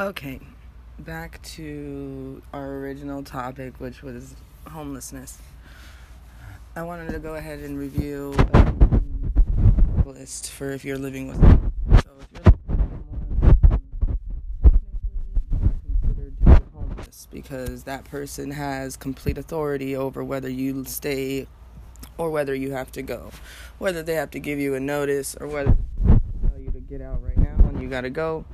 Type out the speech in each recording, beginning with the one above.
Okay, back to our original topic, which was homelessness. I wanted to go ahead and review um, a list for if you're living with. So if you're considered homeless because that person has complete authority over whether you stay or whether you have to go, whether they have to give you a notice or whether they tell you to get out right now and you got to go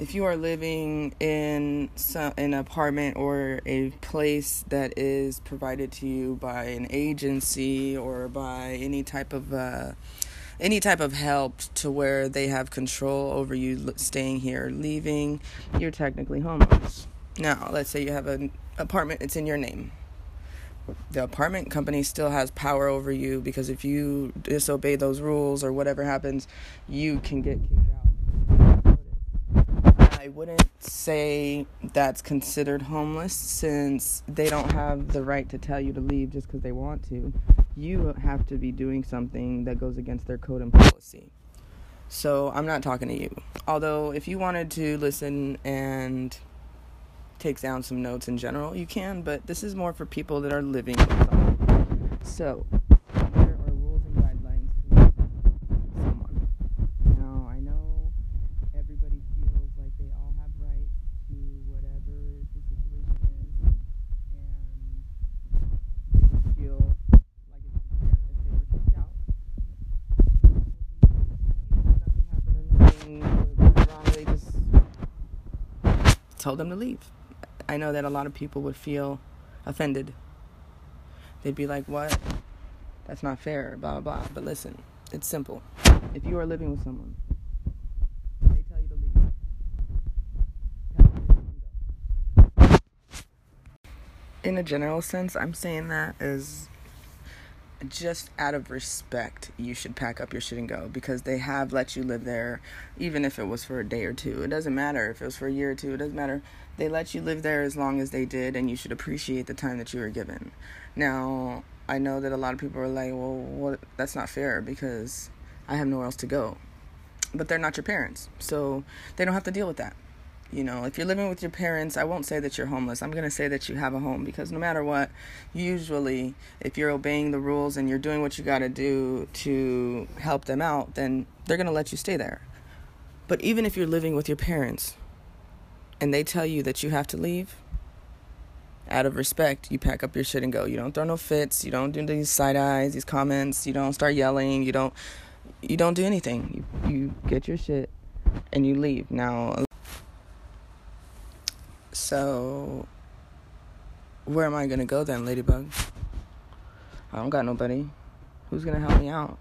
if you are living in some, an apartment or a place that is provided to you by an agency or by any type of uh, any type of help to where they have control over you staying here or leaving you're technically homeless. Now let's say you have an apartment it's in your name. The apartment company still has power over you because if you disobey those rules or whatever happens you can get kicked out wouldn't say that's considered homeless since they don't have the right to tell you to leave just because they want to. You have to be doing something that goes against their code and policy. So I'm not talking to you. Although, if you wanted to listen and take down some notes in general, you can, but this is more for people that are living. So, told them to leave. I know that a lot of people would feel offended. They'd be like, what? That's not fair, blah, blah, blah. But listen, it's simple. If you are living with someone, they tell you to leave. In a general sense, I'm saying that as just out of respect, you should pack up your shit and go because they have let you live there, even if it was for a day or two. It doesn't matter if it was for a year or two, it doesn't matter. They let you live there as long as they did, and you should appreciate the time that you were given. Now, I know that a lot of people are like, well, what? that's not fair because I have nowhere else to go. But they're not your parents, so they don't have to deal with that. You know, if you're living with your parents, I won't say that you're homeless. I'm going to say that you have a home because no matter what, usually if you're obeying the rules and you're doing what you got to do to help them out, then they're going to let you stay there. But even if you're living with your parents and they tell you that you have to leave, out of respect, you pack up your shit and go. You don't throw no fits, you don't do these side eyes, these comments, you don't start yelling, you don't you don't do anything. You you get your shit and you leave. Now so, where am I gonna go then, Ladybug? I don't got nobody. Who's gonna help me out?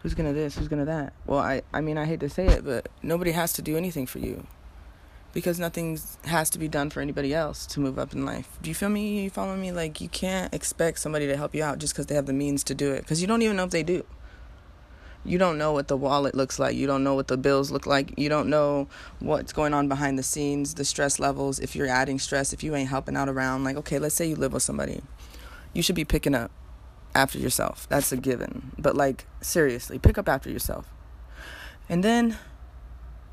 Who's gonna this? Who's gonna that? Well, I, I mean, I hate to say it, but nobody has to do anything for you. Because nothing has to be done for anybody else to move up in life. Do you feel me? You follow me? Like, you can't expect somebody to help you out just because they have the means to do it. Because you don't even know if they do you don't know what the wallet looks like. You don't know what the bills look like. You don't know what's going on behind the scenes, the stress levels, if you're adding stress, if you ain't helping out around. Like, okay, let's say you live with somebody. You should be picking up after yourself. That's a given. But, like, seriously, pick up after yourself. And then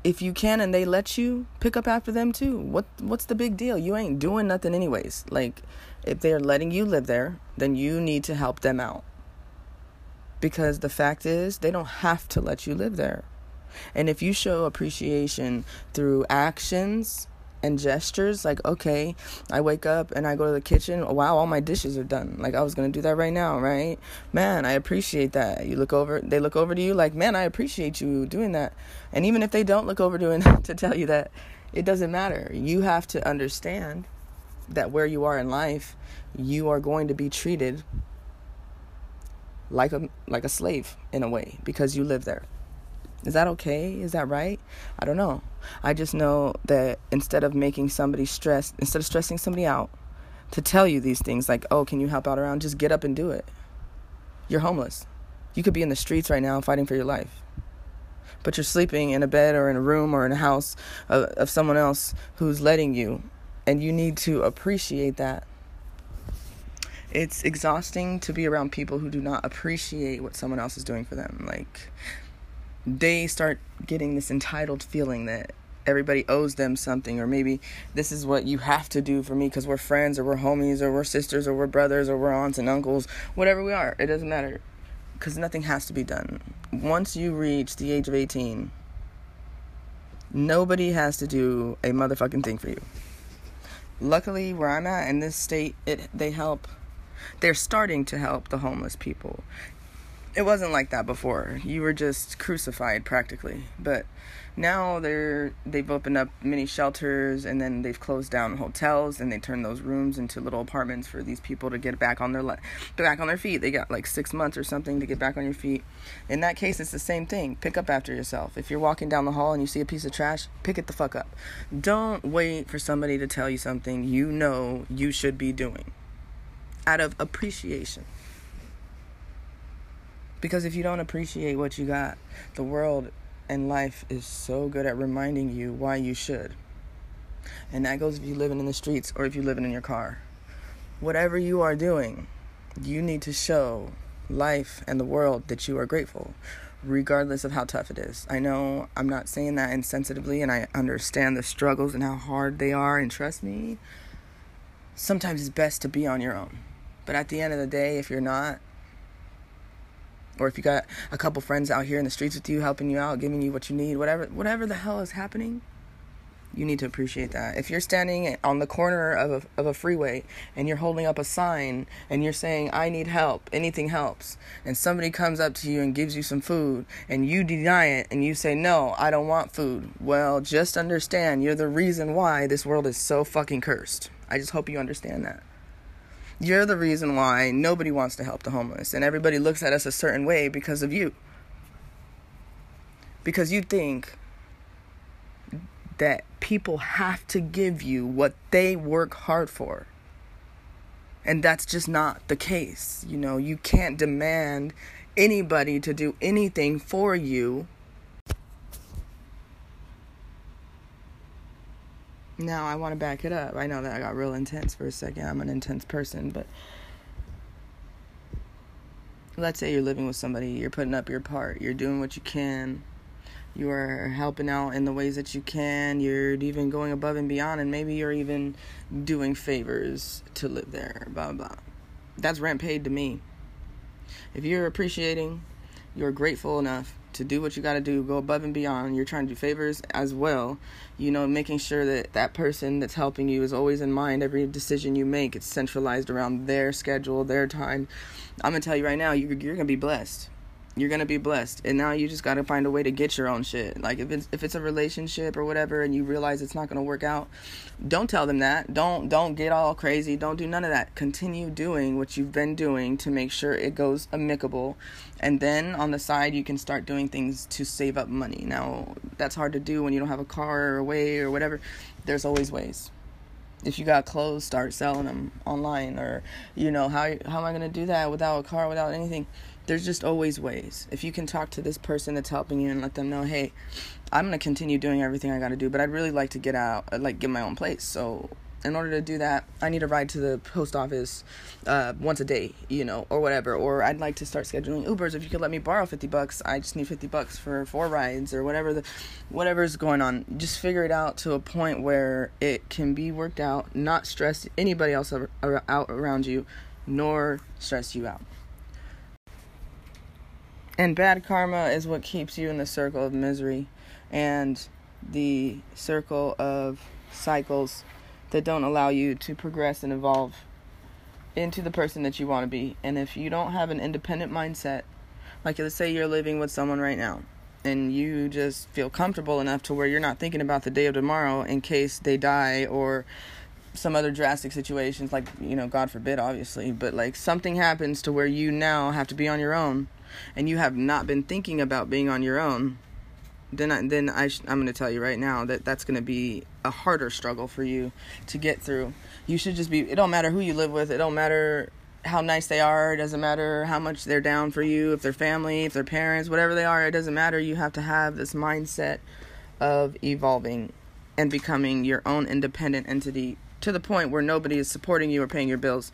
if you can and they let you pick up after them too what what's the big deal you ain't doing nothing anyways like if they're letting you live there then you need to help them out because the fact is, they don't have to let you live there. And if you show appreciation through actions and gestures, like, okay, I wake up and I go to the kitchen, wow, all my dishes are done. Like, I was gonna do that right now, right? Man, I appreciate that. You look over, they look over to you, like, man, I appreciate you doing that. And even if they don't look over to, doing to tell you that, it doesn't matter. You have to understand that where you are in life, you are going to be treated like a like a slave in a way because you live there. Is that okay? Is that right? I don't know. I just know that instead of making somebody stress, instead of stressing somebody out to tell you these things like, "Oh, can you help out around?" just get up and do it. You're homeless. You could be in the streets right now fighting for your life. But you're sleeping in a bed or in a room or in a house of, of someone else who's letting you. And you need to appreciate that it's exhausting to be around people who do not appreciate what someone else is doing for them. Like, they start getting this entitled feeling that everybody owes them something or maybe this is what you have to do for me because we're friends or we're homies or we're sisters or we're brothers or we're aunts and uncles whatever we are it doesn't matter because nothing has to be done once you reach the age of 18 nobody has to do a motherfucking thing for you luckily where i'm at in this state it they help they're starting to help the homeless people it wasn't like that before. You were just crucified practically. But now they're they've opened up many shelters and then they've closed down hotels and they turn those rooms into little apartments for these people to get back on their le- back on their feet. They got like 6 months or something to get back on your feet. In that case it's the same thing. Pick up after yourself. If you're walking down the hall and you see a piece of trash, pick it the fuck up. Don't wait for somebody to tell you something you know you should be doing out of appreciation. Because if you don't appreciate what you got, the world and life is so good at reminding you why you should. And that goes if you're living in the streets or if you're living in your car. Whatever you are doing, you need to show life and the world that you are grateful, regardless of how tough it is. I know I'm not saying that insensitively, and I understand the struggles and how hard they are, and trust me, sometimes it's best to be on your own. But at the end of the day, if you're not, or if you got a couple friends out here in the streets with you helping you out giving you what you need whatever whatever the hell is happening you need to appreciate that. If you're standing on the corner of a, of a freeway and you're holding up a sign and you're saying i need help anything helps. And somebody comes up to you and gives you some food and you deny it and you say no i don't want food. Well just understand you're the reason why this world is so fucking cursed. I just hope you understand that you're the reason why nobody wants to help the homeless and everybody looks at us a certain way because of you. Because you think that people have to give you what they work hard for. And that's just not the case. You know, you can't demand anybody to do anything for you Now I want to back it up. I know that I got real intense for a second. I'm an intense person, but let's say you're living with somebody, you're putting up your part, you're doing what you can, you are helping out in the ways that you can, you're even going above and beyond, and maybe you're even doing favors to live there, blah, blah. That's rent paid to me. If you're appreciating, you're grateful enough to do what you got to do, go above and beyond. You're trying to do favors as well. You know, making sure that that person that's helping you is always in mind. Every decision you make, it's centralized around their schedule, their time. I'm gonna tell you right now, you're, you're gonna be blessed you're gonna be blessed. And now you just gotta find a way to get your own shit. Like if it's if it's a relationship or whatever and you realize it's not gonna work out don't tell them that. Don't don't get all crazy. Don't do none of that. Continue doing what you've been doing to make sure it goes amicable. And then on the side you can start doing things to save up money. Now that's hard to do when you don't have a car or a way or whatever. There's always ways. If you got clothes start selling them online or you know how how am i to do that without a car without anything there's just always ways. If you can talk to this person that's helping you and let them know, hey, I'm gonna continue doing everything I gotta do, but I'd really like to get out, uh, like get my own place. So in order to do that, I need a ride to the post office uh, once a day, you know, or whatever. Or I'd like to start scheduling Ubers. If you could let me borrow fifty bucks, I just need fifty bucks for four rides or whatever the, whatever's going on. Just figure it out to a point where it can be worked out, not stress anybody else out around you, nor stress you out. And bad karma is what keeps you in the circle of misery and the circle of cycles that don't allow you to progress and evolve into the person that you want to be. And if you don't have an independent mindset, like let's say you're living with someone right now and you just feel comfortable enough to where you're not thinking about the day of tomorrow in case they die or some other drastic situations like you know god forbid obviously but like something happens to where you now have to be on your own and you have not been thinking about being on your own, then I, then I sh- I'm going to tell you right now that that's going to be a harder struggle for you to get through. You should just be. It don't matter who you live with. It don't matter how nice they are. It doesn't matter how much they're down for you. If they're family, if they're parents, whatever they are, it doesn't matter. You have to have this mindset of evolving and becoming your own independent entity to the point where nobody is supporting you or paying your bills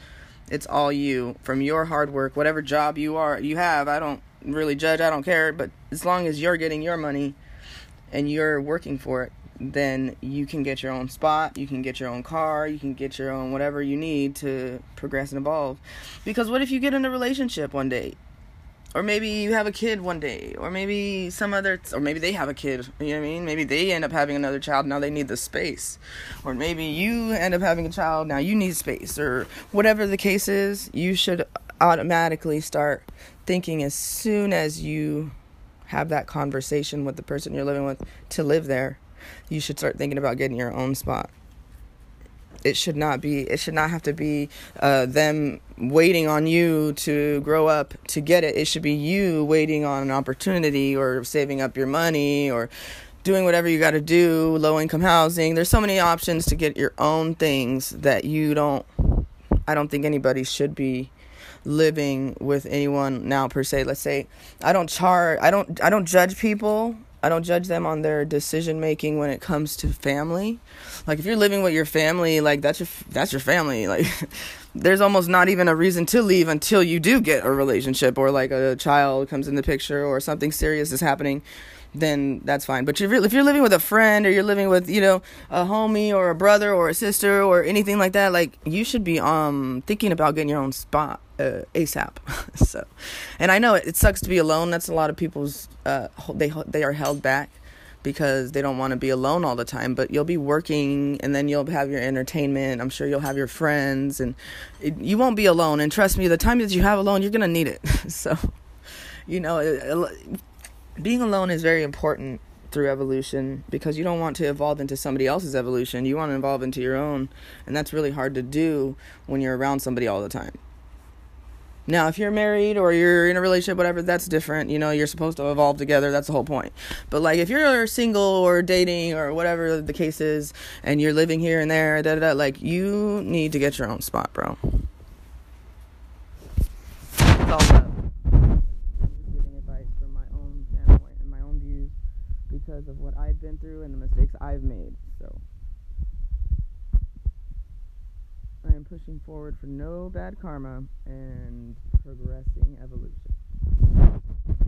it's all you from your hard work, whatever job you are you have. I don't really judge. I don't care. But as long as you're getting your money and you're working for it, then you can get your own spot, you can get your own car, you can get your own whatever you need to progress and evolve. Because what if you get in a relationship one day? Or maybe you have a kid one day, or maybe some other, or maybe they have a kid, you know what I mean? Maybe they end up having another child, now they need the space. Or maybe you end up having a child, now you need space, or whatever the case is, you should automatically start thinking as soon as you have that conversation with the person you're living with to live there, you should start thinking about getting your own spot. It should not be. It should not have to be uh, them waiting on you to grow up to get it. It should be you waiting on an opportunity or saving up your money or doing whatever you got to do. Low income housing. There's so many options to get your own things that you don't. I don't think anybody should be living with anyone now per se let's say i don't char i don't i don't judge people i don't judge them on their decision making when it comes to family. Like if you're living with your family like that's your that's your family. Like there's almost not even a reason to leave until you do get a relationship or like a child comes in the picture or something serious is happening then that's fine. But if you're living with a friend or you're living with, you know, a homie or a brother or a sister or anything like that, like you should be um thinking about getting your own spot uh, ASAP. so, and I know it, it sucks to be alone. That's a lot of people's uh they they are held back because they don't want to be alone all the time. But you'll be working and then you'll have your entertainment. I'm sure you'll have your friends and it, you won't be alone. And trust me, the time that you have alone, you're gonna need it. so, you know. It, being alone is very important through evolution because you don't want to evolve into somebody else's evolution. You want to evolve into your own, and that's really hard to do when you're around somebody all the time. Now, if you're married or you're in a relationship, whatever, that's different. You know, you're supposed to evolve together. That's the whole point. But like, if you're single or dating or whatever the case is, and you're living here and there, da da da, like you need to get your own spot, bro. Of what I've been through and the mistakes I've made. So I am pushing forward for no bad karma and progressing evolution.